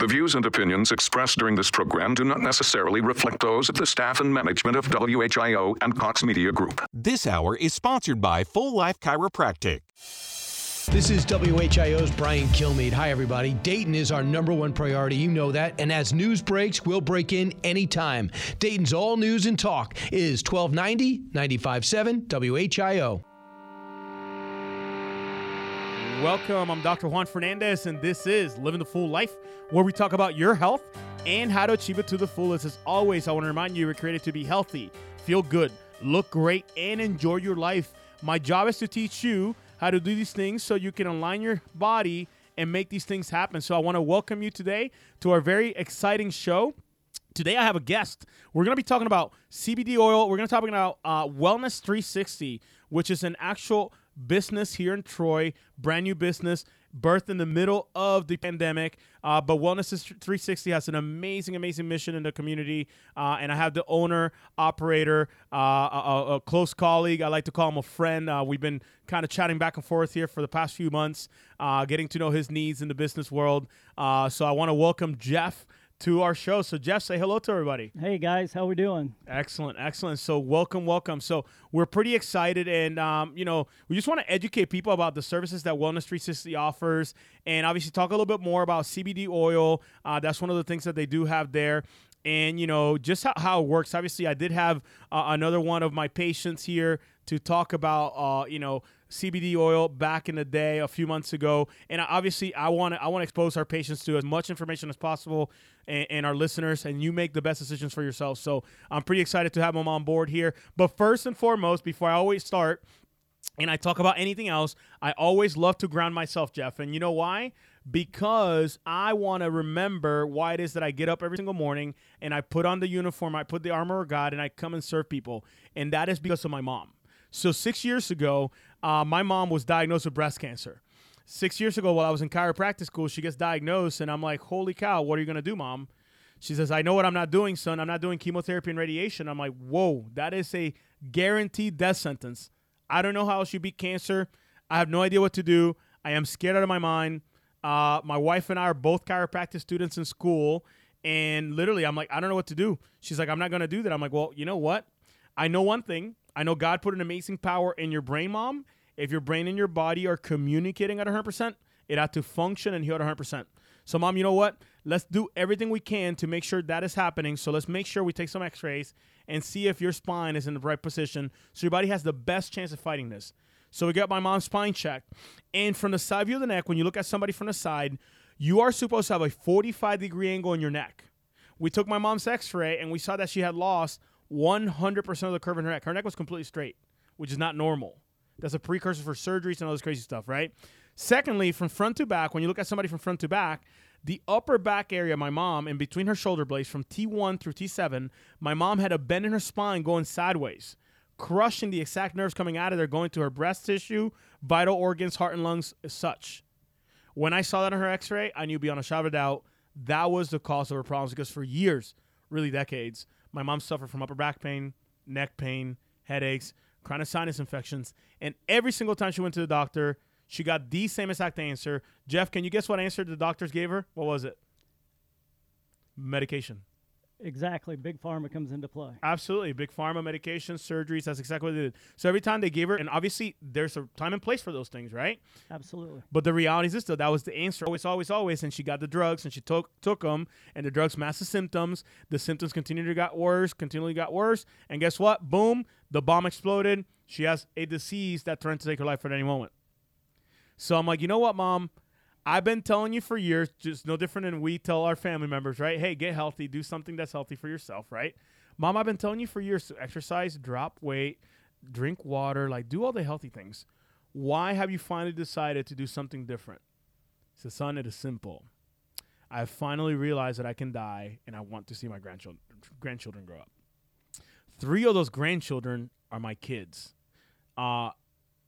The views and opinions expressed during this program do not necessarily reflect those of the staff and management of WHIO and Cox Media Group. This hour is sponsored by Full Life Chiropractic. This is WHIO's Brian Kilmeade. Hi, everybody. Dayton is our number one priority. You know that. And as news breaks, we'll break in anytime. Dayton's all news and talk is 1290 957 WHIO. Welcome. I'm Dr. Juan Fernandez, and this is Living the Full Life, where we talk about your health and how to achieve it to the fullest. As always, I want to remind you, we're created to be healthy, feel good, look great, and enjoy your life. My job is to teach you how to do these things so you can align your body and make these things happen. So I want to welcome you today to our very exciting show. Today I have a guest. We're going to be talking about CBD oil. We're going to be talking about uh, Wellness 360, which is an actual business here in Troy, brand new business, birthed in the middle of the pandemic. Uh, but Wellness 360 has an amazing, amazing mission in the community. Uh, and I have the owner, operator, uh, a, a, close colleague. I like to call him a friend. Uh, we've been kind of chatting back and forth here for the past few months, uh, getting to know his needs in the business world. Uh, so I want to welcome Jeff to our show. So Jeff, say hello to everybody. Hey guys, how we doing? Excellent, excellent. So welcome, welcome. So we're pretty excited, and um, you know, we just want to educate people about the services that Wellness 360 offers, and obviously talk a little bit more about CBD oil. Uh, that's one of the things that they do have there. And you know just how, how it works. Obviously, I did have uh, another one of my patients here to talk about, uh, you know, CBD oil back in the day a few months ago. And obviously, I want to I want to expose our patients to as much information as possible and, and, our listeners, and you make the best decisions for yourself. So I'm pretty excited to have them on board here. But first and foremost, before I always start, and I talk about anything else, I always love to ground myself, Jeff. And you know why? Because I want to remember why it is that I get up every single morning and I put on the uniform, I put the armor of God, and I come and serve people. And that is because of my mom. So six years ago, uh, my mom was diagnosed with breast cancer. Six years ago, while I was in chiropractic school, she gets diagnosed, and I'm like, "Holy cow! What are you gonna do, mom?" She says, "I know what I'm not doing, son. I'm not doing chemotherapy and radiation." I'm like, "Whoa, that is a guaranteed death sentence. I don't know how she beat cancer. I have no idea what to do. I am scared out of my mind. Uh, my wife and I are both chiropractic students in school, and literally, I'm like, I don't know what to do. She's like, I'm not gonna do that. I'm like, well, you know what? I know one thing. I know God put an amazing power in your brain, mom. If your brain and your body are communicating at 100%, it had to function and heal at 100%. So, mom, you know what? Let's do everything we can to make sure that is happening. So, let's make sure we take some x rays and see if your spine is in the right position so your body has the best chance of fighting this. So, we got my mom's spine checked. And from the side view of the neck, when you look at somebody from the side, you are supposed to have a 45 degree angle in your neck. We took my mom's x ray and we saw that she had lost 100% of the curve in her neck. Her neck was completely straight, which is not normal. That's a precursor for surgeries and all this crazy stuff, right? Secondly, from front to back, when you look at somebody from front to back, the upper back area, my mom, in between her shoulder blades from T1 through T7, my mom had a bend in her spine going sideways, crushing the exact nerves coming out of there, going to her breast tissue, vital organs, heart and lungs, as such. When I saw that on her x ray, I knew beyond a shadow of a doubt that was the cause of her problems because for years, really decades, my mom suffered from upper back pain, neck pain, headaches, chronic sinus infections, and every single time she went to the doctor, she got the same exact answer. Jeff, can you guess what answer the doctors gave her? What was it? Medication. Exactly. Big pharma comes into play. Absolutely. Big pharma, medication, surgeries. That's exactly what they did. So every time they gave her, and obviously there's a time and place for those things, right? Absolutely. But the reality is this, though, that was the answer. Always, always, always. And she got the drugs and she took took them, and the drugs masked the symptoms. The symptoms continued to get worse, continually got worse. And guess what? Boom, the bomb exploded. She has a disease that threatens to take her life at any moment. So I'm like, you know what, mom? I've been telling you for years, just no different than we tell our family members, right? Hey, get healthy, do something that's healthy for yourself, right? Mom, I've been telling you for years to exercise, drop weight, drink water, like do all the healthy things. Why have you finally decided to do something different? Said, son, it is simple. I finally realized that I can die and I want to see my grandchildren grandchildren grow up. Three of those grandchildren are my kids. Uh,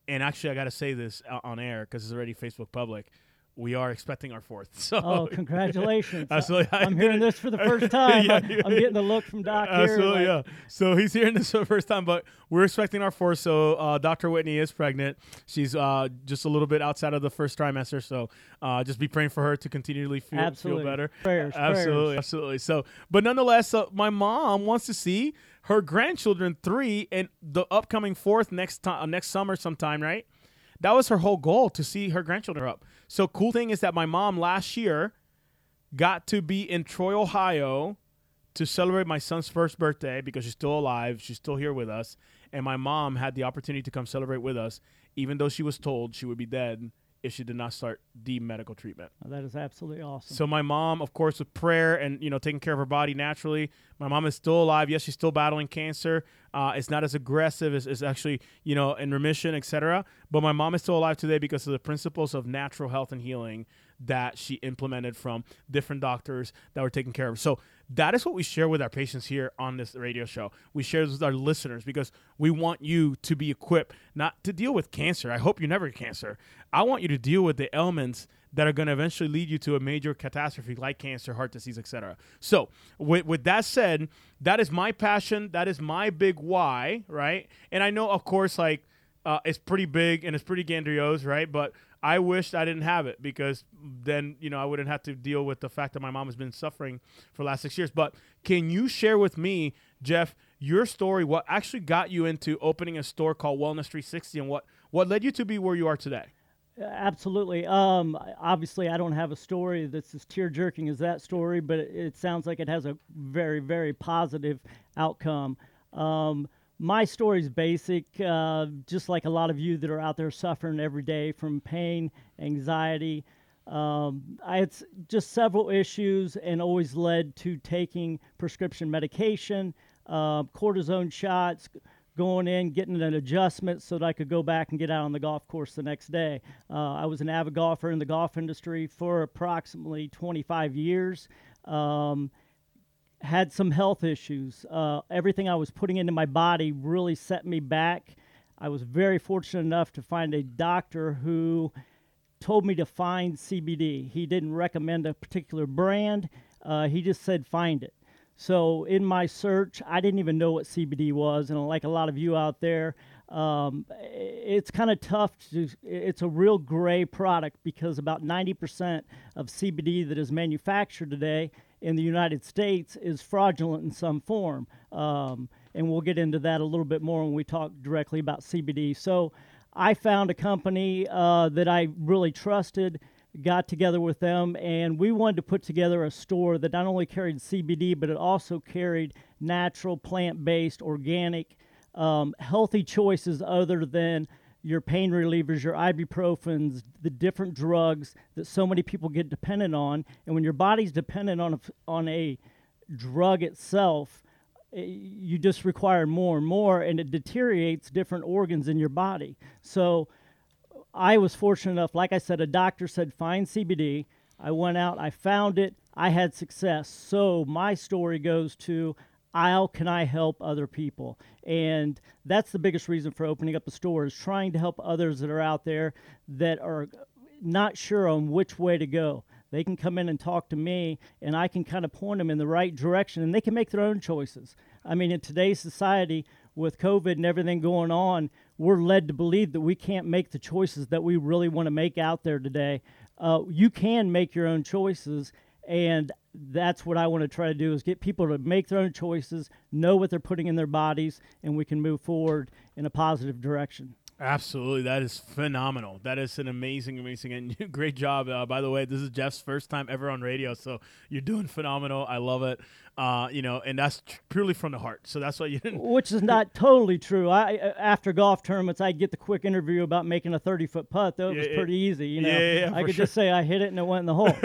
and actually, I got to say this on air because it's already Facebook public we are expecting our fourth. So Oh, congratulations! Absolutely. I'm hearing this for the first time. Yeah, I'm. I'm getting the look from Doc here. Absolutely, like, yeah. So he's hearing this for the first time, but we're expecting our fourth. So uh, Dr. Whitney is pregnant. She's uh, just a little bit outside of the first trimester. So uh, just be praying for her to continually feel, feel better. Prayers, absolutely, prayers. absolutely. So, but nonetheless, uh, my mom wants to see her grandchildren three and the upcoming fourth next time, uh, next summer sometime, right? That was her whole goal to see her grandchildren up. So cool thing is that my mom last year got to be in Troy, Ohio to celebrate my son's first birthday because she's still alive. She's still here with us. And my mom had the opportunity to come celebrate with us, even though she was told she would be dead if she did not start the medical treatment. Oh, that is absolutely awesome. So my mom, of course, with prayer and you know taking care of her body naturally, my mom is still alive. Yes, she's still battling cancer. Uh, it's not as aggressive. It's, it's actually you know in remission, etc. But my mom is still alive today because of the principles of natural health and healing that she implemented from different doctors that were taking care of. her. So that is what we share with our patients here on this radio show. We share this with our listeners because we want you to be equipped not to deal with cancer. I hope you never get cancer. I want you to deal with the ailments that are going to eventually lead you to a major catastrophe like cancer, heart disease, etc. So, with, with that said, that is my passion. That is my big why, right? And I know, of course, like uh, it's pretty big and it's pretty grandiose, right? But I wished I didn't have it because then you know I wouldn't have to deal with the fact that my mom has been suffering for the last six years. But can you share with me, Jeff, your story? What actually got you into opening a store called Wellness 360, and what what led you to be where you are today? Absolutely. Um, obviously, I don't have a story that's as tear jerking as that story, but it, it sounds like it has a very, very positive outcome. Um, my story's basic, uh, just like a lot of you that are out there suffering every day from pain, anxiety. Um, I had just several issues and always led to taking prescription medication, uh, cortisone shots, going in, getting an adjustment so that I could go back and get out on the golf course the next day. Uh, I was an avid golfer in the golf industry for approximately 25 years. Um, had some health issues. Uh, everything I was putting into my body really set me back. I was very fortunate enough to find a doctor who told me to find CBD. He didn't recommend a particular brand, uh, he just said find it. So in my search, I didn't even know what CBD was, and like a lot of you out there, um, it's kind of tough to. It's a real gray product because about 90% of CBD that is manufactured today in the United States is fraudulent in some form, um, and we'll get into that a little bit more when we talk directly about CBD. So I found a company uh, that I really trusted got together with them and we wanted to put together a store that not only carried CBD but it also carried natural plant-based organic um, healthy choices other than your pain relievers your ibuprofens the different drugs that so many people get dependent on and when your body's dependent on a, on a drug itself eh, you just require more and more and it deteriorates different organs in your body so I was fortunate enough, like I said, a doctor said, find CBD. I went out, I found it, I had success. So my story goes to how can I help other people? And that's the biggest reason for opening up a store is trying to help others that are out there that are not sure on which way to go. They can come in and talk to me, and I can kind of point them in the right direction, and they can make their own choices. I mean, in today's society, with COVID and everything going on, we're led to believe that we can't make the choices that we really want to make out there today. Uh, you can make your own choices, and that's what I want to try to do is get people to make their own choices, know what they're putting in their bodies, and we can move forward in a positive direction. Absolutely, that is phenomenal. That is an amazing, amazing, and great job. Uh, by the way, this is Jeff's first time ever on radio, so you're doing phenomenal. I love it. Uh, you know, and that's tr- purely from the heart. So that's why you didn't. which is not totally true. I after golf tournaments, I get the quick interview about making a thirty foot putt. Though it was Yeah, pretty easy. You know, yeah, yeah, I could sure. just say I hit it and it went in the hole.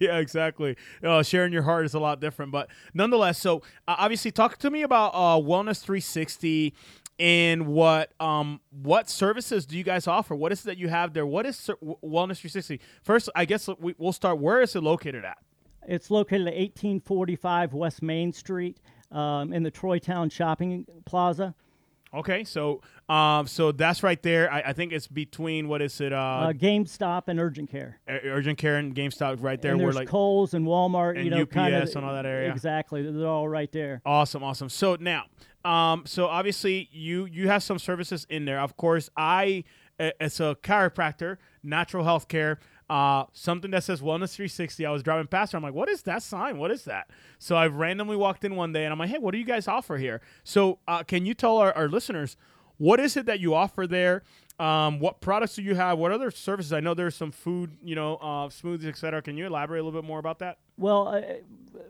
yeah, exactly. Uh, sharing your heart is a lot different, but nonetheless. So uh, obviously, talk to me about uh, Wellness 360 and what um what services do you guys offer? What is it that you have there? What is Wellness 360? First, I guess we, we'll start. Where is it located at? it's located at eighteen forty five West Main Street um, in the Troy Town Shopping Plaza. Okay, so um, so that's right there. I, I think it's between what is it? Uh, Uh, GameStop and Urgent Care. Ur- Urgent Care and GameStop right there. and We're there's like Kohl's and Walmart. and you know, kind of UPS and all that area. Exactly, they're all right there. Awesome, awesome. So now, um, so obviously you you have some services in there. Of course, I uh, as a chiropractor, natural health care, uh, something that says Wellness 360. I was driving past, her. I'm like, what is that sign? What is that? So I randomly walked in one day, and I'm like, hey, what do you guys offer here? So uh, can you tell our, our listeners what is it that you offer there? Um, what products do you have? What other services? I know there's some food, you know, uh, smoothies, cetera. Can you elaborate a little bit more about that? Well, uh,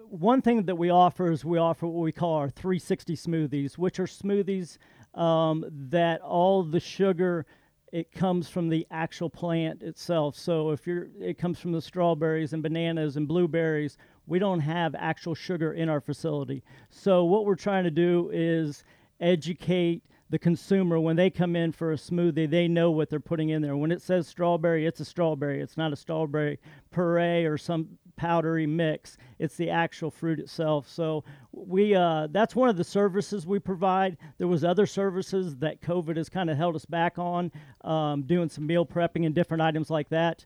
one thing that we offer is we offer what we call our 360 smoothies, which are smoothies um, that all the sugar it comes from the actual plant itself. So if you're, it comes from the strawberries and bananas and blueberries. We don't have actual sugar in our facility. So what we're trying to do is educate the consumer when they come in for a smoothie, they know what they're putting in there. When it says strawberry, it's a strawberry. It's not a strawberry puree or some powdery mix. It's the actual fruit itself. So we uh, that's one of the services we provide. There was other services that COVID has kind of held us back on, um, doing some meal prepping and different items like that.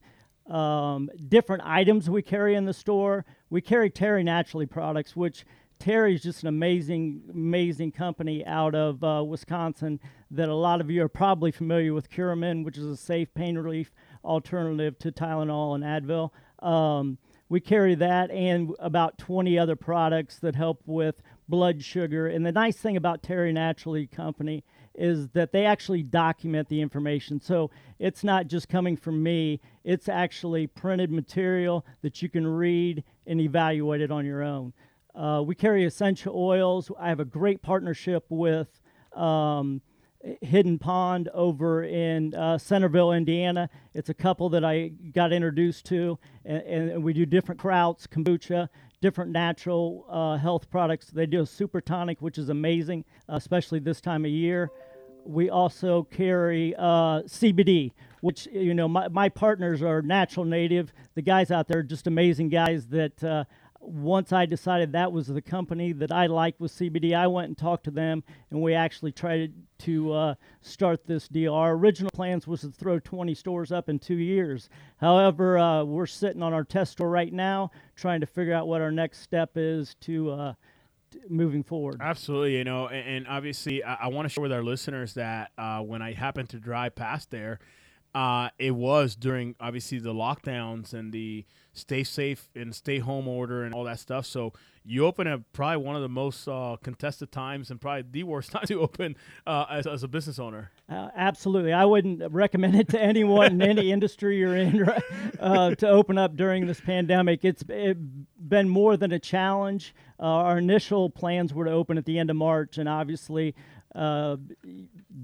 Um, different items we carry in the store. We carry Terry Naturally products, which Terry's just an amazing, amazing company out of uh, Wisconsin that a lot of you are probably familiar with Curamin, which is a safe pain relief alternative to Tylenol and Advil. Um, we carry that and about 20 other products that help with blood sugar. And the nice thing about Terry Naturally Company is that they actually document the information. So it's not just coming from me, it's actually printed material that you can read and evaluate it on your own. Uh, we carry essential oils. I have a great partnership with um, Hidden Pond over in uh, Centerville, Indiana. It's a couple that I got introduced to, and, and we do different krauts, kombucha, different natural uh, health products. They do a super tonic, which is amazing, especially this time of year. We also carry uh, CBD, which you know my, my partners are natural native. The guys out there are just amazing guys that uh, once I decided that was the company that I liked with CBD, I went and talked to them, and we actually tried to uh, start this deal. Our original plans was to throw 20 stores up in two years. However, uh, we're sitting on our test store right now, trying to figure out what our next step is to. Uh, t- Moving forward, Absolutely, you know, and, and obviously, I, I want to share with our listeners that uh, when I happened to drive past there, uh, it was during obviously the lockdowns and the stay safe and stay home order and all that stuff. So you open at probably one of the most uh, contested times and probably the worst time to open uh, as, as a business owner. Uh, absolutely. I wouldn't recommend it to anyone in any industry you're in uh, to open up during this pandemic. It's it been more than a challenge. Uh, our initial plans were to open at the end of March, and obviously uh,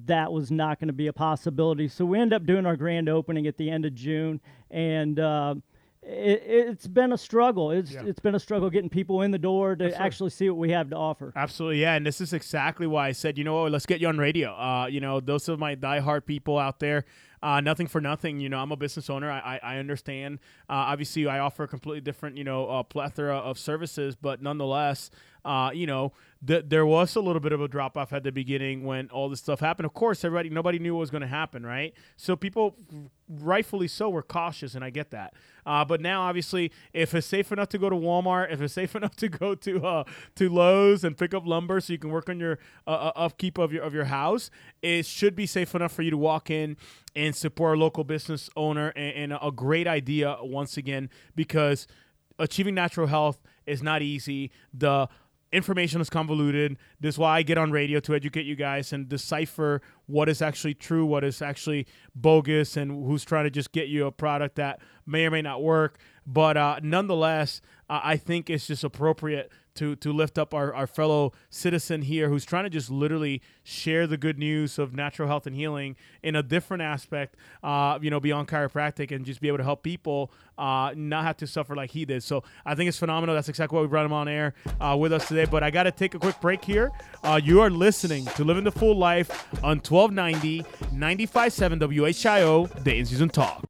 that was not going to be a possibility. So we ended up doing our grand opening at the end of June, and uh, it, it's been a struggle. It's Yeah. it's been a struggle getting people in the door to sir. actually see what we have to offer. Absolutely, yeah, and this is exactly why I said, you know what, let's get you on radio. Uh, you know, those of my diehard people out there, uh, nothing for nothing. You know, I'm a business owner. I, I, I understand. Uh, obviously, I offer a completely different, you know, uh, plethora of services, but nonetheless, uh, you know, th- there was a little bit of a drop off at the beginning when all this stuff happened. Of course, everybody, nobody knew what was going to happen, right? So people, rightfully so, were cautious, and I get that. Uh, but now, obviously, if it's safe enough to go to Walmart, if it's safe enough to go to uh, to Lowe's and pick up lumber so you can work on your uh, uh, upkeep of your of your house, it should be safe enough for you to walk in and support a local business owner and, and a great idea once again because achieving natural health is not easy. The information is convoluted. This is why I get on radio to educate you guys and decipher what is actually true, what is actually bogus, and who's trying to just get you a product that may or may not work. But uh, nonetheless, I think it's just appropriate to to lift up our, our fellow citizen here who's trying to just literally share the good news of natural health and healing in a different aspect, uh, you know, beyond chiropractic and just be able to help people uh, not have to suffer like he did. So I think it's phenomenal. That's exactly why we brought him on air uh, with us today. But I got to take a quick break here. Uh, you are listening to Living the Full Life on 1290, 95.7 WHIO, Day in Season Talk.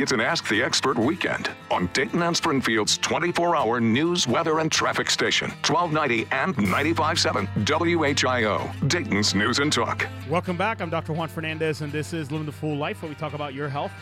It's an Ask the Expert weekend on Dayton and Springfield's 24 hour news, weather, and traffic station, 1290 and 957 WHIO, Dayton's News and Talk. Welcome back. I'm Dr. Juan Fernandez, and this is Living the Full Life, where we talk about your health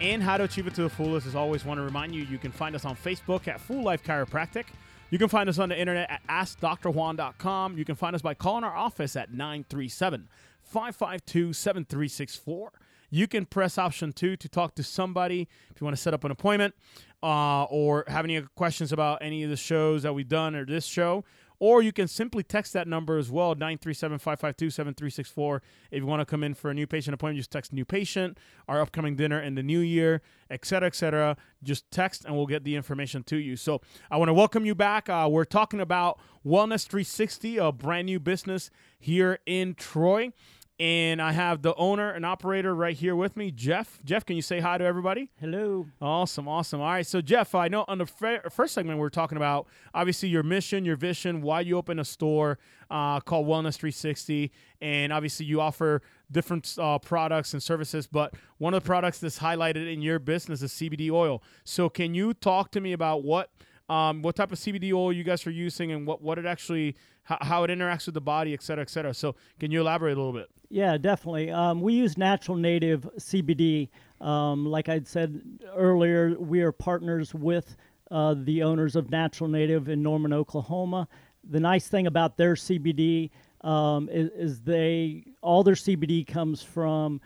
and how to achieve it to the fullest. As always, want to remind you, you can find us on Facebook at Full Life Chiropractic. You can find us on the internet at AskDrJuan.com. You can find us by calling our office at 937 552 7364. You can press option two to talk to somebody if you want to set up an appointment uh, or have any questions about any of the shows that we've done or this show. Or you can simply text that number as well, 937 552 7364. If you want to come in for a new patient appointment, just text new patient, our upcoming dinner in the new year, et cetera, et cetera. Just text and we'll get the information to you. So I want to welcome you back. Uh, we're talking about Wellness 360, a brand new business here in Troy and I have the owner and operator right here with me, Jeff. Jeff, can you say hi to everybody? Hello. Awesome, awesome. All right, so Jeff, I know on the first segment we are talking about obviously your mission, your vision, why you open a store uh, called Wellness 360, and obviously you offer different uh, products and services. But one of the products that's highlighted in your business is CBD oil. So can you talk to me about what um, what type of CBD oil you guys are using and what what it actually how, how it interacts with the body, et cetera, et cetera. So can you elaborate a little bit? Yeah, definitely. Um, we use natural native CBD. Um, like I said earlier, we are partners with uh, the owners of Natural Native in Norman, Oklahoma. The nice thing about their CBD um, is, is, they all their CBD comes from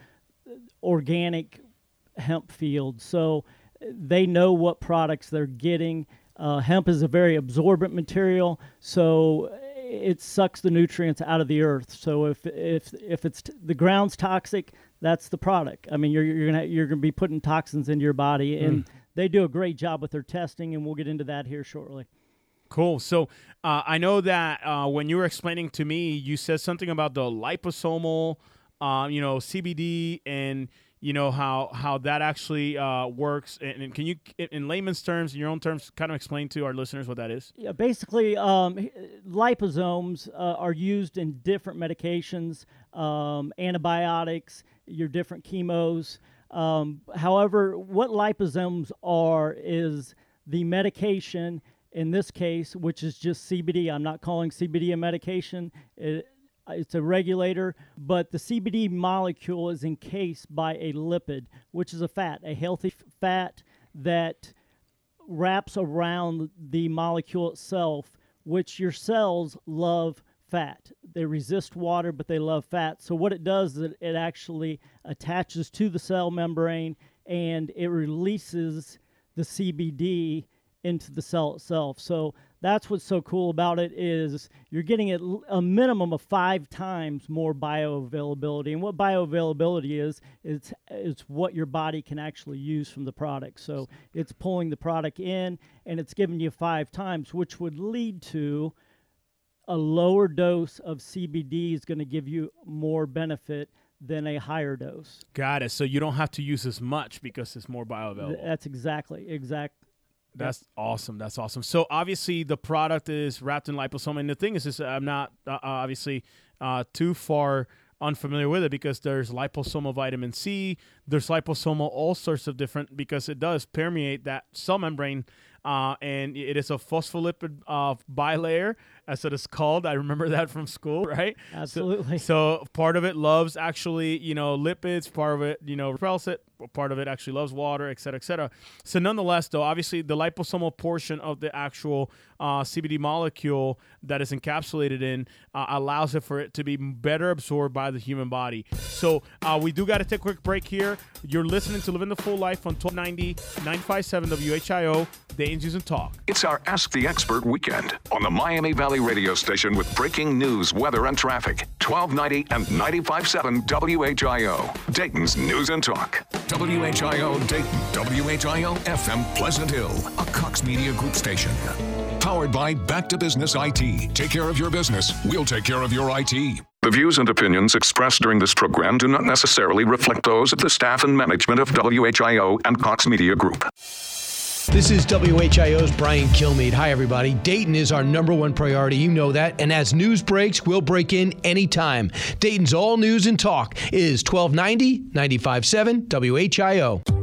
organic hemp fields, so they know what products they're getting. Uh, hemp is a very absorbent material, so it sucks the nutrients out of the earth. So if if if it's t- the ground's toxic, that's the product. I mean, you're you're gonna you're gonna be putting toxins into your body, and mm. they do a great job with their testing, and we'll get into that here shortly. Cool. So uh, I know that uh, when you were explaining to me, you said something about the liposomal, uh, you know, CBD and you know how how that actually uh, works. And, and, can you in layman's terms in your own terms kind of explain to our listeners what that is? Yeah basically um, liposomes uh, are used in different medications um, antibiotics your different chemos. Um, however what liposomes are is the medication in this case which is just cbd i'm not calling cbd a medication. It, it's a regulator, but the CBD molecule is encased by a lipid, which is a fat, a healthy fat that wraps around the molecule itself, which your cells love fat. They resist water, but they love fat. So, what it does is it, actually attaches to the cell membrane and it releases the CBD into the cell itself. So, that's what's so cool about it is you're getting a minimum of five times more bioavailability and what bioavailability is it's it's what your body can actually use from the product so it's pulling the product in and it's giving you five times which would lead to a lower dose of cbd is going to give you more benefit than a higher dose. Got it. So you don't have to use as much because it's more bioavailable. That's exactly exact that's awesome. That's awesome. So obviously the product is wrapped in liposome, and the thing is, is I'm not uh, obviously uh, too far unfamiliar with it because there's liposomal vitamin C, there's liposomal all sorts of different because it does permeate that cell membrane, uh, and it is a phospholipid uh, bilayer as it is called. I remember that from school, right? Absolutely. So, so, part of it loves actually, you know, lipids. Part of it, you know, repels it. Part of it actually loves water, et cetera, et cetera. So, nonetheless, though, obviously, the liposomal portion of the actual uh, CBD molecule that is encapsulated in uh, allows it for it to be better absorbed by the human body. So, uh, we do got to take a quick break here. You're listening to Living the Full Life on 1290 957 WHIO, Dayton's News and Talk. It's our Ask the Expert weekend on the Miami Valley Valley radio station with breaking news, weather, and traffic. 1290 and 95.7 WHIO, Dayton's News and Talk. WHIO Dayton, WHIO FM Pleasant Hill, a Cox Media Group station. Powered by Back to Business IT. Take care of your business, we'll take care of your IT. The views and opinions expressed during this program do not necessarily reflect those of the staff and management of WHIO and Cox Media Group. This is WHIO's Brian Kilmeade. Hi, everybody. Dayton is our number one priority. You know that. And as news breaks, we'll break in anytime. Dayton's all news and talk is 1290 957 WHIO.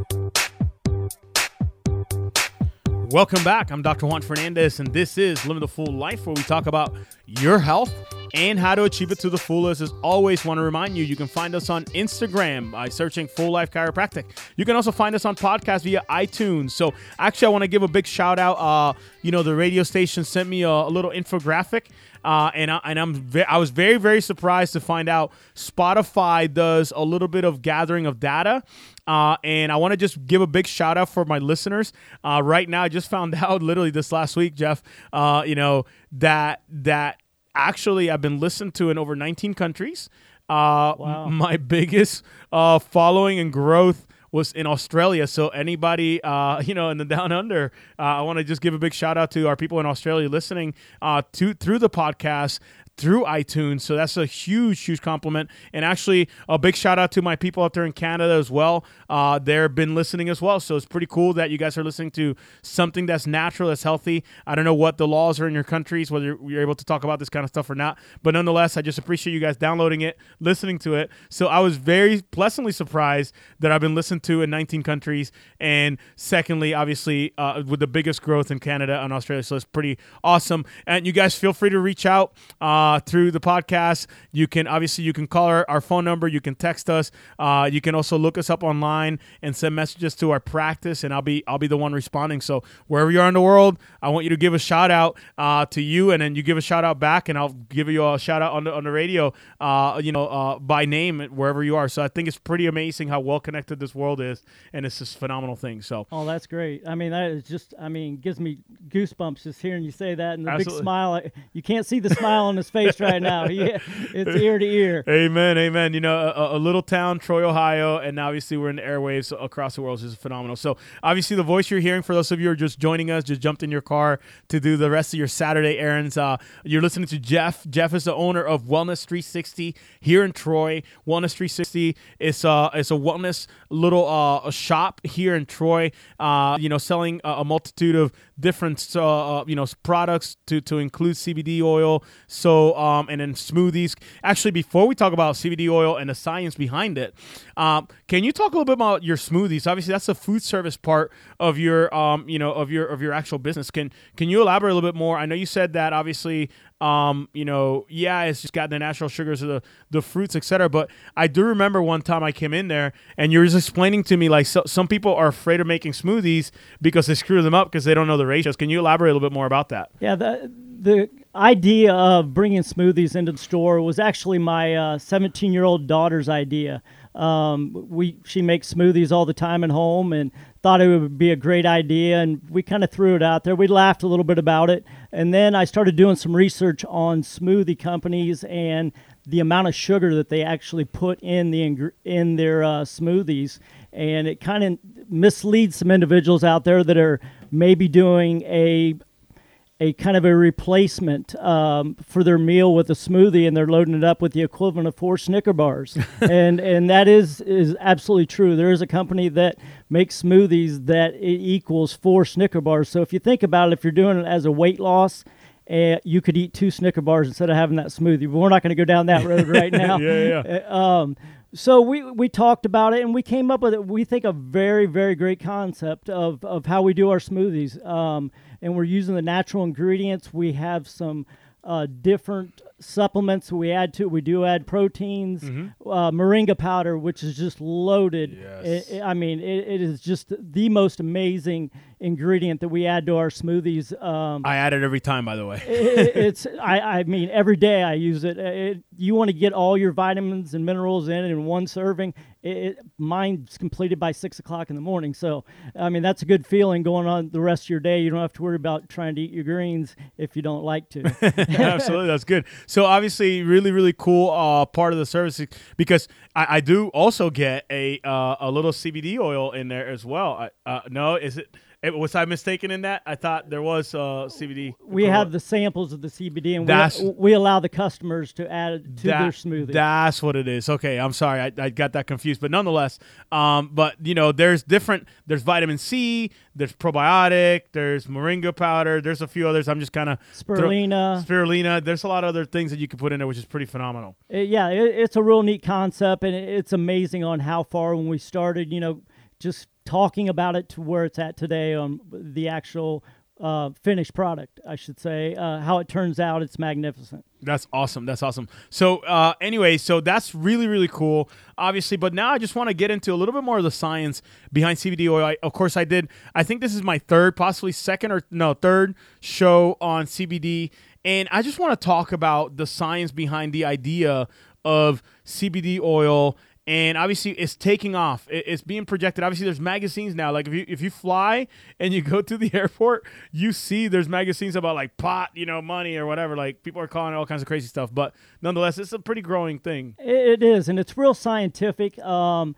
Welcome back. I'm Dr. Juan Fernandez, and this is Living the Full Life, where we talk about your health and how to achieve it to the fullest. As always, want to remind you, you can find us on Instagram by searching Full Life Chiropractic. You can also find us on podcast via iTunes. So, actually, I want to give a big shout out. Uh, you know, the radio station sent me a, a little infographic. Uh, and I, and I'm ve- I was very very surprised to find out Spotify does a little bit of gathering of data, uh, and I want to just give a big shout out for my listeners. Uh, right now, I just found out literally this last week, Jeff. Uh, you know that that actually I've been listened to in over 19 countries. Uh, Wow. My biggest uh, following and growth was in Australia. So anybody, uh, you know, in the down under, uh, I want to just give a big shout out to our people in Australia listening uh, to through the podcast. Through iTunes, so that's a huge, huge compliment, and actually a big shout out to my people out there in Canada as well. Uh, they've been listening as well, so it's pretty cool that you guys are listening to something that's natural, that's healthy. I don't know what the laws are in your countries, whether you're- able to talk about this kind of stuff or not, but nonetheless, I just appreciate you guys downloading it, listening to it. So I was very pleasantly surprised that I've been listened to in 19 countries, and secondly, obviously, uh, with the biggest growth in Canada and Australia, so it's pretty awesome. And you guys feel free to reach out uh, through the podcast. You can obviously you can call our, our phone number, you can text us, uh, you can also look us up online and send messages to our practice, and I'll be I'll be the one responding. So wherever you are in the world, I want you to give a shout out uh, to you, and then you give a shout out back, and I'll give you a shout out on the on the radio, uh, you know, uh, by name wherever you are. So I think it's pretty amazing how well connected this world is, and it's just phenomenal thing. So Oh, that's great. I mean, that is just, I mean, gives me goosebumps just hearing you say that and the Absolutely. big smile. You can't see the smile on his face right now. Yeah, it's ear to ear. Amen, amen. You know, a, a little town, Troy, Ohio, and obviously we're in the airwaves across the world, which is phenomenal. So, obviously, the voice you're hearing for those of you who are just joining us, just jumped in your car to do the rest of your Saturday errands. Uh, you're listening to Jeff. Jeff is the owner of Wellness 360 here in Troy. Wellness 360 is uh, it's a wellness little uh, a shop here in Troy. Uh, you know, selling a, a multitude of different uh, uh, you know products to to include CBD oil. So um, and then smoothies. Actually, before we talk about CBD oil and the science behind it, um, can you talk a little bit about your smoothies? Obviously, that's the food service part of your um, you know of your of your actual business. Can can you elaborate a little bit more? I know you said that obviously um, you know, yeah, it's just got the natural sugars of the, the fruits, etc. But I do remember one time I came in there and you were just explaining to me like so, some people are afraid of making smoothies because they screw them up because they don't know the ratios. Can you elaborate a little bit more about that? Yeah, the the idea of bringing smoothies into the store was actually my 17 year old daughter's idea. Um, we she makes smoothies all the time at home and thought it would be a great idea, and we kind of threw it out there. We laughed a little bit about it, and then I started doing some research on smoothie companies and the amount of sugar that they actually put in the in their uh, smoothies, and it kind of misleads some individuals out there that are maybe doing a a kind of a replacement um, for their meal with a smoothie, and they're loading it up with the equivalent of four Snicker bars, and and that is is absolutely true. There is a company that makes smoothies that it equals four Snicker bars. So if you think about it, if you're doing it as a weight loss. Uh, you could eat two Snicker bars instead of having that smoothie, but we're not going to go down that road right now. Yeah, yeah. Uh, Um, so we we talked about it and we came up with it. We think a very very great concept of of how we do our smoothies. Um, and we're using the natural ingredients. We have some uh, different supplements we add to. We do add proteins, uh, moringa powder, which is just loaded. Yes. I- I mean, it, it is just the most amazing ingredient that we add to our smoothies. Um, I add it every time, by the way. it, it's I, I mean every day I use it. it you want to get all your vitamins and minerals in in one serving. It, it, mine's completed by six o'clock in the morning, so I mean that's a good feeling going on the rest of your day. You don't have to worry about trying to eat your greens if you don't like to. Absolutely, that's good. So obviously, really, really cool uh, part of the service because I, I do also get a uh, a little CBD oil in there as well. I, uh, no, is it? It- Was I mistaken in that? I thought there was uh, CBD. we have the samples of the CBD, and That's- we, we allow the customers to add it to their That- smoothie. That's what it is. Okay, I'm sorry, I, I got that confused, but nonetheless, um, but you know, there's different. There's vitamin C. There's probiotic. There's moringa powder. There's a few others. I'm just kind of Spirulina. Spirulina. There's a lot of other things that you can put in there, which is pretty phenomenal. Uh, yeah, it, it's a real neat concept, and it, it's amazing on how far when we started. You know, just talking about it to where it's at today on the actual uh, finished product, I should say. Uh, how it turns out, it's magnificent. That's awesome. That's awesome. So, uh, anyway, so that's really, really cool, obviously. But now I just want to get into a little bit more of the science behind CBD oil. I, of course, I did. I think this is my third, possibly second or no, third show on CBD. And I just want to talk about the science behind the idea of CBD oil and obviously it's taking off. It's being projected. Obviously, there's magazines now. Like if you if you fly and you go to the airport, you see there's magazines about like pot, you know, money or whatever. Like people are calling it all kinds of crazy stuff. But nonetheless, it's a pretty growing thing. It is, and it's real scientific. Um,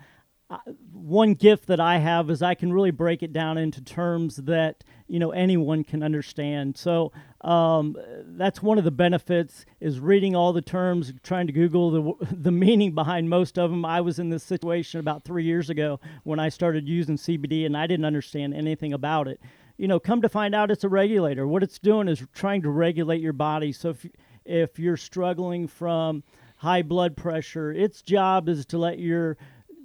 one gift that I have is I can really break it down into terms that you know anyone can understand. So um, that's one of the benefits is reading all the terms, trying to Google the the meaning behind most of them. I was in this situation about three years ago when I started using CBD, and I didn't understand anything about it. You know, come to find out, it's a regulator. What it's doing is trying to regulate your body. So if if you're struggling from high blood pressure, its job is to let your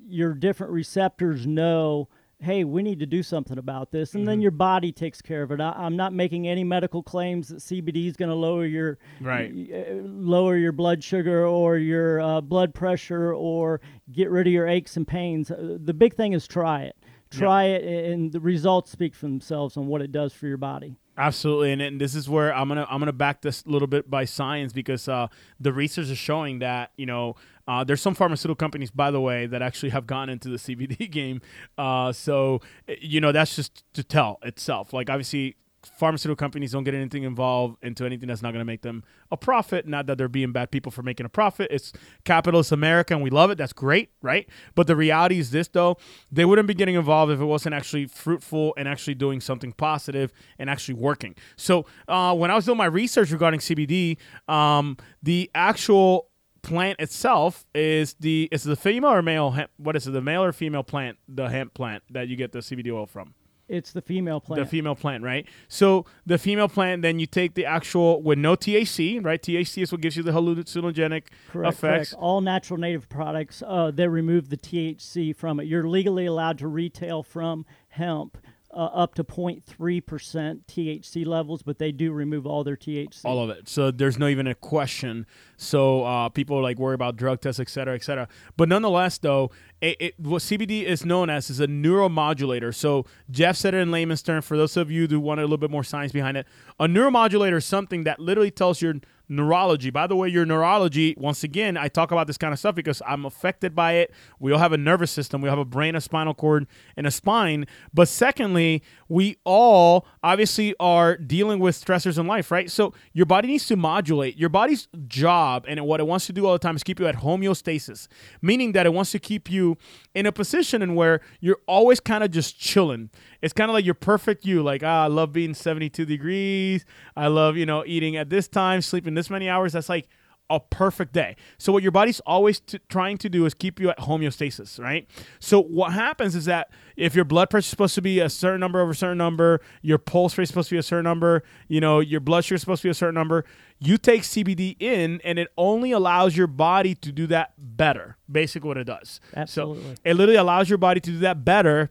your different receptors know hey, we need to do something about this, and mm-hmm. then your body takes care of it. I, am not making any medical claims that CBD is going to lower your right uh, lower your blood sugar or your uh, blood pressure or get rid of your aches and pains. Uh, the big thing is try it. Try yeah. it, and the results speak for themselves on what it does for your body. Absolutely, and, and this is where I'm gonna I'm gonna back this a little bit by science because uh, the research is showing that you know uh, there's some pharmaceutical companies, by the way, that actually have gone into the CBD game. Uh, so, you know, that's just to tell itself. Like, obviously, pharmaceutical companies don't get anything involved into anything that's not going to make them a profit. Not that they're being bad people for making a profit. It's capitalist America, and we love it. That's great, right? But the reality is this, though: they wouldn't be getting involved if it wasn't actually fruitful and actually doing something positive and actually working. So uh, when I was doing my research regarding CBD, um, the actual plant itself is the is the female or male hemp, what is it the male or female plant the hemp plant that you get the CBD oil from? It's the female plant. The female plant right? So the female plant then you take the actual with no THC right? THC is what gives you the hallucinogenic correct, effects. Correct. all natural native products uh, they remove the THC from it. You're legally allowed to retail from hemp uh, up to 0.3% THC levels, but they do remove all their THC. All of it. So there's no even a question. So uh, people like worry about drug tests, et cetera, et cetera. But nonetheless, though, it, it, what CBD is known as is a neuromodulator. So Jeff said it in layman's terms. For those of you who want a little bit more science behind it, a neuromodulator is something that literally tells your neurology. By the way, your neurology, once again, I talk about this kind of stuff because I'm affected by it. We all have a nervous system, we have a brain, a spinal cord, and a spine. But secondly, we all obviously are dealing with stressors in life, right? So your body needs to modulate. Your body's job and what it wants to do all the time is keep you at homeostasis, meaning that it wants to keep you in a position in where you're always kind of just chilling. It's kind of like your perfect you, like, ah, I love being 72 degrees. I love, you know, eating at this time, sleeping this many hours. That's like a perfect day. So what your body's always t- trying to do is keep you at homeostasis, right? So what happens is that if your blood pressure is supposed to be a certain number over a certain number, your pulse rate is supposed to be a certain number, you know, your blood sugar is supposed to be a certain number, you take CBD in and it only allows your body to do that better. Basically what it does. Absolutely. So it literally allows your body to do that better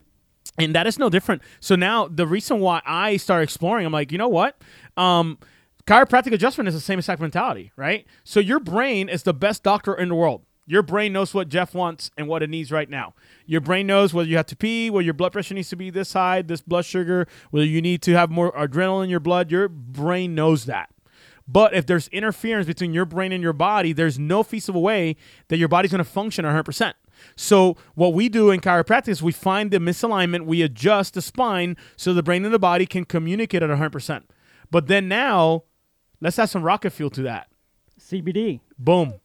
and that is no different. So now the reason why I start exploring, I'm like, you know what? Um, chiropractic adjustment is the same exact mentality, right? So your brain is the best doctor in the world. Your brain knows what Jeff wants and what it needs right now. Your brain knows whether you have to pee, whether your blood pressure needs to be this high, this blood sugar, whether you need to have more adrenaline in your blood. Your brain knows that. But if there's interference between your brain and your body, there's no feasible way that your body's going to function 100%. So what we do in chiropractic is we find the misalignment, we adjust the spine so the brain and the body can communicate at 100%. But then now Let's add some rocket fuel to that. CBD. Boom.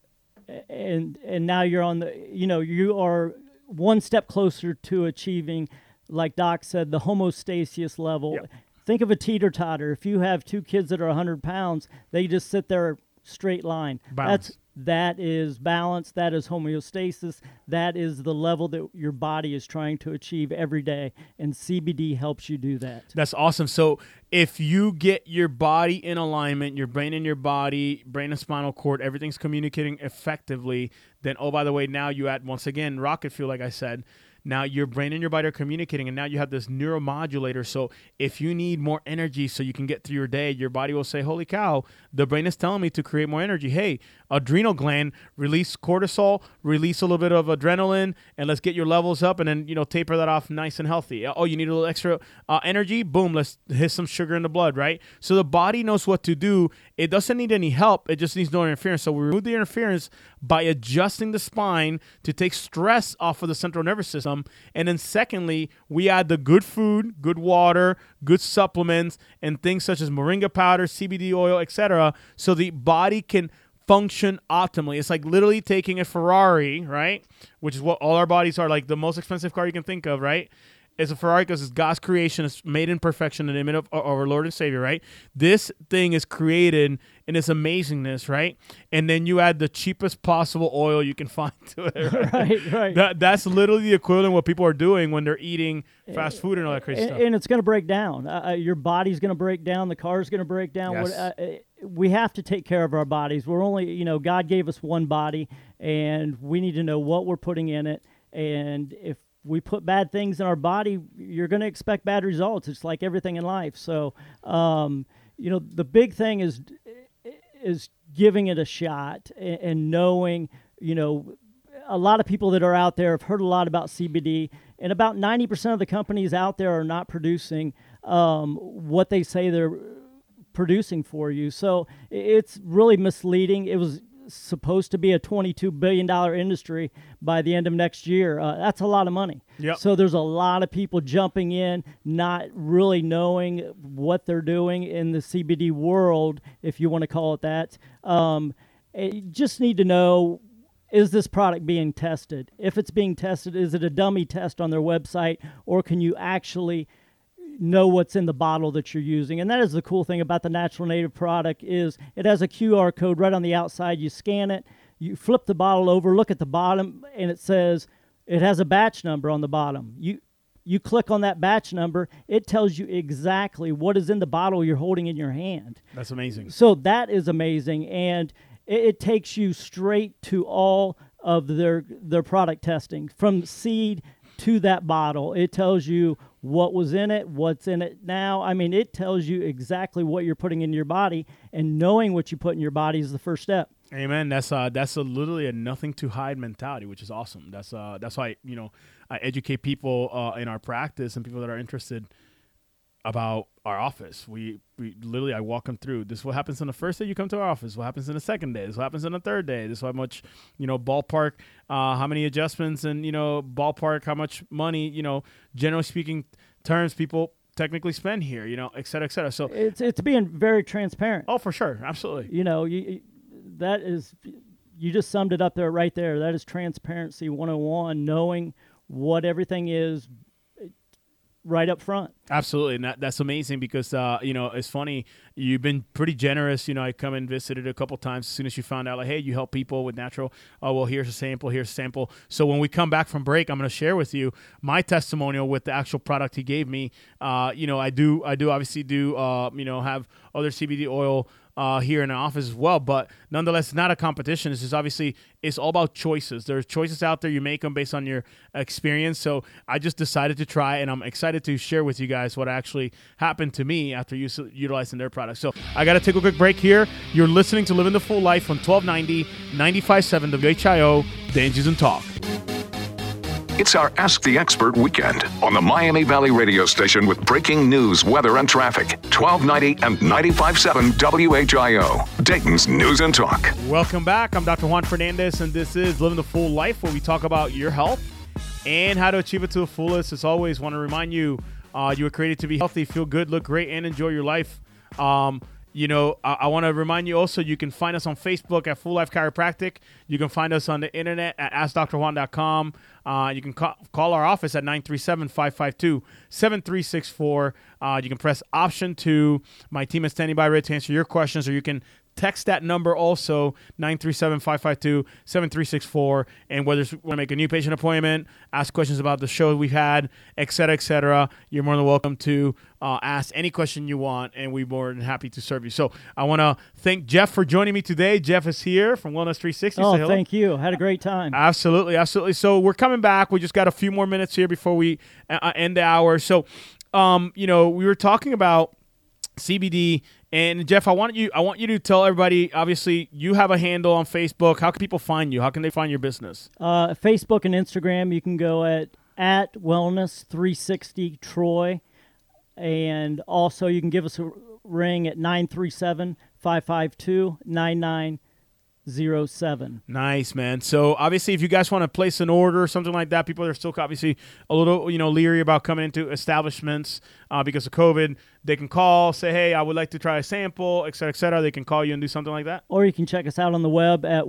And and now you're on the you know you are one step closer to achieving, like Doc said, the homostasis level. Yep. Think of a teeter totter. If you have two kids that are 100 pounds, they just sit there straight line. Balance. That's that is balance. That is homeostasis. That is the level that your body is trying to achieve every day and cbd helps you do that. That's awesome. So if you get your body in alignment your brain and your body brain and spinal cord everything's communicating effectively then oh by the way now you add once again rocket fuel like i said. Now your brain and your body are communicating, and now you have this neuromodulator. So if you need more energy so you can get through your day, your body will say, "Holy cow, the brain is telling me to create more energy." Hey, adrenal gland, release cortisol, release a little bit of adrenaline, and let's get your levels up, and then you know taper that off nice and healthy. Oh, you need a little extra uh, energy? Boom, let's hit some sugar in the blood, right? So the body knows what to do. It doesn't need any help. It just needs no interference. So we remove the interference by adjusting the spine to take stress off of the central nervous system. And then, secondly, we add the good food, good water, good supplements, and things such as moringa powder, CBD oil, etc., so the body can function optimally. It's like literally taking a Ferrari, right? Which is what all our bodies are like the most expensive car you can think of, right? It's a Ferrari because it's God's creation. It's made in perfection in the image of our Lord and Savior, right? This thing is created in its amazingness, right? And then you add the cheapest possible oil you can find to it, right? right, right. That, that's literally the equivalent of what people are doing when they're eating fast food and all that crazy and, stuff. and it's going to break down. Uh, uh, your body's going to break down. The car's going to break down. Yes. What, uh, uh, we have to take care of our bodies. We're only, you know, God gave us one body, and we need to know what we're putting in it. And if we put bad things in our body, you're going to expect bad results. It's like everything in life. So, um, you know, the big thing is is giving it a shot and, knowing, you know, a lot of people that are out there have heard a lot about CBD, and about 90% of the companies out there are not producing um, what they say they're producing for you. So it's really misleading. It was supposed to be a $22 billion industry by the end of next year. Uh, that's a lot of money. Yep. So there's a lot of people jumping in, not really knowing what they're doing in the CBD world, if you want to call it that. Um, eh, you just need to know is this product being tested? If it's being tested, is it a dummy test on their website, or can you actually know what's in the bottle that you're using? And that is the cool thing about the natural native product is it has a QR code right on the outside. You scan it, you flip the bottle over, look at the bottom, and it says it has a batch number on the bottom. You you click on that batch number, it tells you exactly what is in the bottle you're holding in your hand. That's amazing. So that is amazing, and it, it takes you straight to all of their their product testing from seed to that bottle. It tells you what was in it, what's in it now. I mean, it tells you exactly what you're putting in your body, and knowing what you put in your body is the first step. Amen. That's uh that's a literally a nothing to hide mentality, which is awesome. That's uh that's why you know I educate people uh, in our practice and people that are interested about our office. We we literally I walk them through. This is what happens on the first day you come to our office. What happens in the second day? This is what happens on the third day. This is how much you know ballpark, uh, how many adjustments and you know ballpark how much money you know generally speaking terms people technically spend here. You know, et cetera, et cetera. So It's it's being very transparent. oh for sure, absolutely. You know, you, that is you just summed it up there right there. That is transparency 101, knowing what everything is right up front. Absolutely, and that, that's amazing because uh, you know it's funny. You've been pretty generous. You know, I come and visited a couple times. As soon as you found out, like, hey, you help people with natural. Oh, well, here's a sample. Here's a sample. So when we come back from break, I'm going to share with you my testimonial with the actual product he gave me. Uh, you know, I do, I do obviously do, uh, you know, have other CBD oil uh, here in the office as well. But nonetheless, not a competition. This is obviously it's all about choices. There's choices out there. You make them based on your experience. So I just decided to try, and I'm excited to share with you guys what actually happened to me after us- utilizing their product. So I got to take a quick break here. You're listening to Living the Full Life on 1290 95.7 WHIO Dayton's and Talk. It's our Ask the Expert weekend on the Miami Valley radio station with breaking news, weather, and traffic. 1290 and 95.7 WHIO, Dayton's News and Talk. Welcome back. I'm Dr. Juan Fernandez, and this is Living the Full Life, where we talk about your health and how to achieve it to the fullest. As always, want to remind you, uh, you were created to be healthy, feel good, look great, and enjoy your life. Um, you know, I, I want to remind you also, you can find us on Facebook at Full Life Chiropractic. You can find us on the internet at AskDrJuan.com. Uh, you can ca- call our office at 937-552-7364. Uh, you can press option two. My team is standing by ready to answer your questions, or you can text that number also 937-552-7364 and whether you want to make a new patient appointment ask questions about the show we've had et cetera et cetera you're more than welcome to uh, ask any question you want and we're more than happy to serve you so i want to thank jeff for joining me today jeff is here from wellness 360 Oh, thank you. Had a great time. Absolutely, absolutely. So we're coming back. We just got a few more minutes here before we uh, uh, end the hour. So, um, you know, we were talking about CBD, and Jeff, I want you, I want you to tell everybody. Obviously, you have a handle on Facebook. How can people find you? How can they find your business? Uh, Facebook and Instagram, you can go at at Wellness 360 Troy, and also you can give us a ring at 937 552 9907. Nice, man. So obviously, if you guys want to place an order or something like that, people are still obviously a little, you know, leery about coming into establishments uh, because of COVID. They can call, say, "Hey, I would like to try a sample," et cetera, et cetera. They can call you and do something like that. Or you can check us out on the web at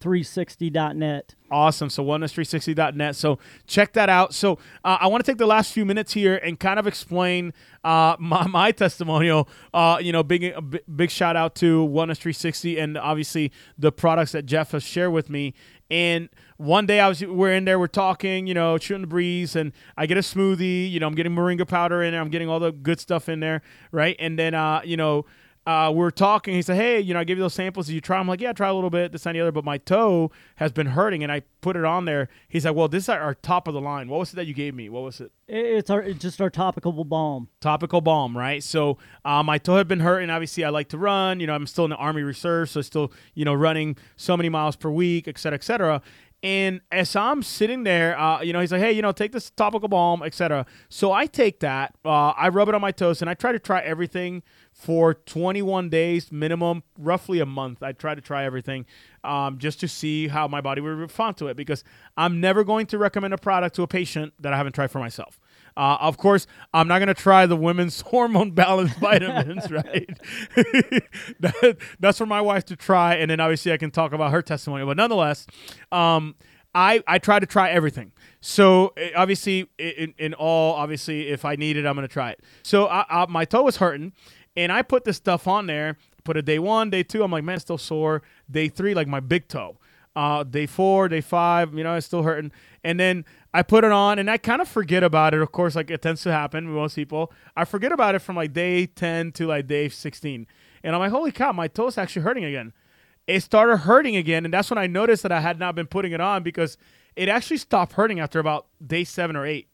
wellness360.net. Awesome. So wellness360.net. So check that out. So uh, I want to take the last few minutes here and kind of explain uh, my, my testimonial. Uh, you know, big a big shout out to Wellness360 and obviously the products that Jeff has shared with me. And one day I was we're in there, we're talking, you know, shooting the breeze, and I get a smoothie. You know, I'm getting moringa powder in there. I'm getting all the good stuff in there, right? And then uh, you know uh, we are talking. He said, "Hey, you know, I give you those samples. Did you try?" I'm like, "Yeah, I try a little bit. This and the other." But my toe has been hurting, and I put it on there. He's like, "Well, this is our top of the line. What was it that you gave me? What was it? It's our it's just our topical balm. Topical balm, right? So uh, my toe had been hurting. Obviously, I like to run. You know, I'm still in the Army Reserve, so still, you know, running so many miles per week, et cetera, et cetera. And as I'm sitting there, uh, you know, he's like, "Hey, you know, take this topical balm, etc." So I take that. Uh, I rub it on my toes, and I try to try everything for 21 days minimum, roughly a month. I try to try everything um, just to see how my body would respond to it because I'm never going to recommend a product to a patient that I haven't tried for myself. Uh, of course, I'm not going to try the women's hormone balance vitamins, right? that, that's for my wife to try, and then obviously I can talk about her testimony. But nonetheless, um, I I try to try everything. So eh, obviously, in, in all, obviously, if I need it, I'm going to try it. So I, I, my toe was hurting, and I put this stuff on there. Put a day one, day two. I'm like, man, it's still sore. Day three, like my big toe. Uh, day four, day five, you know, it's still hurting. And then I put it on, and I kind of forget about it. Of course, like it tends to happen with most people. I forget about it from like day 10 to like day 16. And I'm like, holy cow, my toe's actually hurting again. It started hurting again, and that's when I noticed that I had not been putting it on because it actually stopped hurting after about day seven or eight.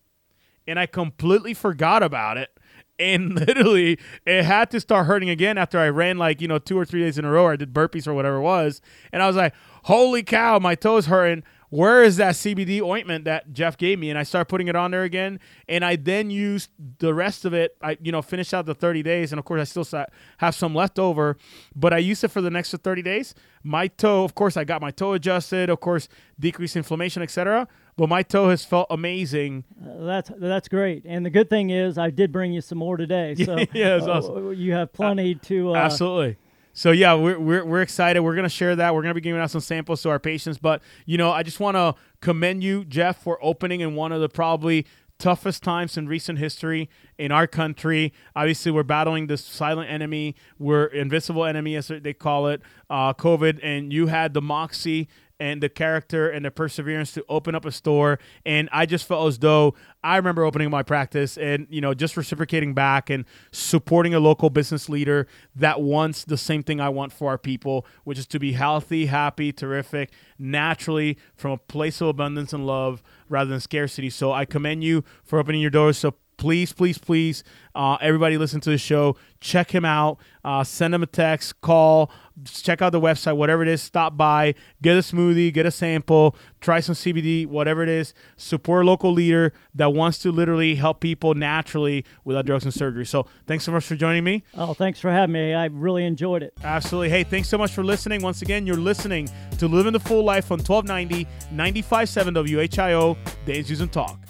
And I completely forgot about it. And literally, it had to start hurting again after I ran like, you know, two or three days in a row, or I did burpees or whatever it was. And I was like, holy cow, my toes hurting. Where is that CBD ointment that Jeff gave me? And I start putting it on there again. And I then used the rest of it. I, you know, finished out the 30 days. And of course, I still have some left over, but I used it for the next 30 days. My toe, of course, I got my toe adjusted, of course, decreased inflammation, etc. But my toe has felt amazing. Uh, that's that's great. And the good thing is, I did bring you some more today. So Yeah, it's uh, awesome. you have plenty to. Uh, Absolutely. So yeah, we're, we're, we're excited. We're gonna share that. We're gonna be giving out some samples to our patients. But you know, I just want to commend you, Jeff, for opening in one of the probably toughest times in recent history in our country. Obviously, we're battling this silent enemy. We're invisible enemy, as they call it, uh, COVID. And you had the moxie and the character and the perseverance to open up a store. And I just felt as though I remember opening my practice and, you know, just reciprocating back and supporting a local business leader that wants the same thing I want for our people, which is to be healthy, happy, terrific, naturally from a place of abundance and love rather than scarcity. So I commend you for opening your doors. So please, please, please, uh, everybody listen to the show. Check him out. Uh, send him a text, call, check out the website, whatever it is. Stop by, get a smoothie, get a sample, try some CBD, whatever it is. Support a local leader that wants to literally help people naturally without drugs and surgery. So thanks so much for joining me. Oh, thanks for having me. I really enjoyed it. Absolutely. Hey, thanks so much for listening. Once again, you're listening to Living the Full Life on 1290 957 WHIO, Dayton's News and Talk.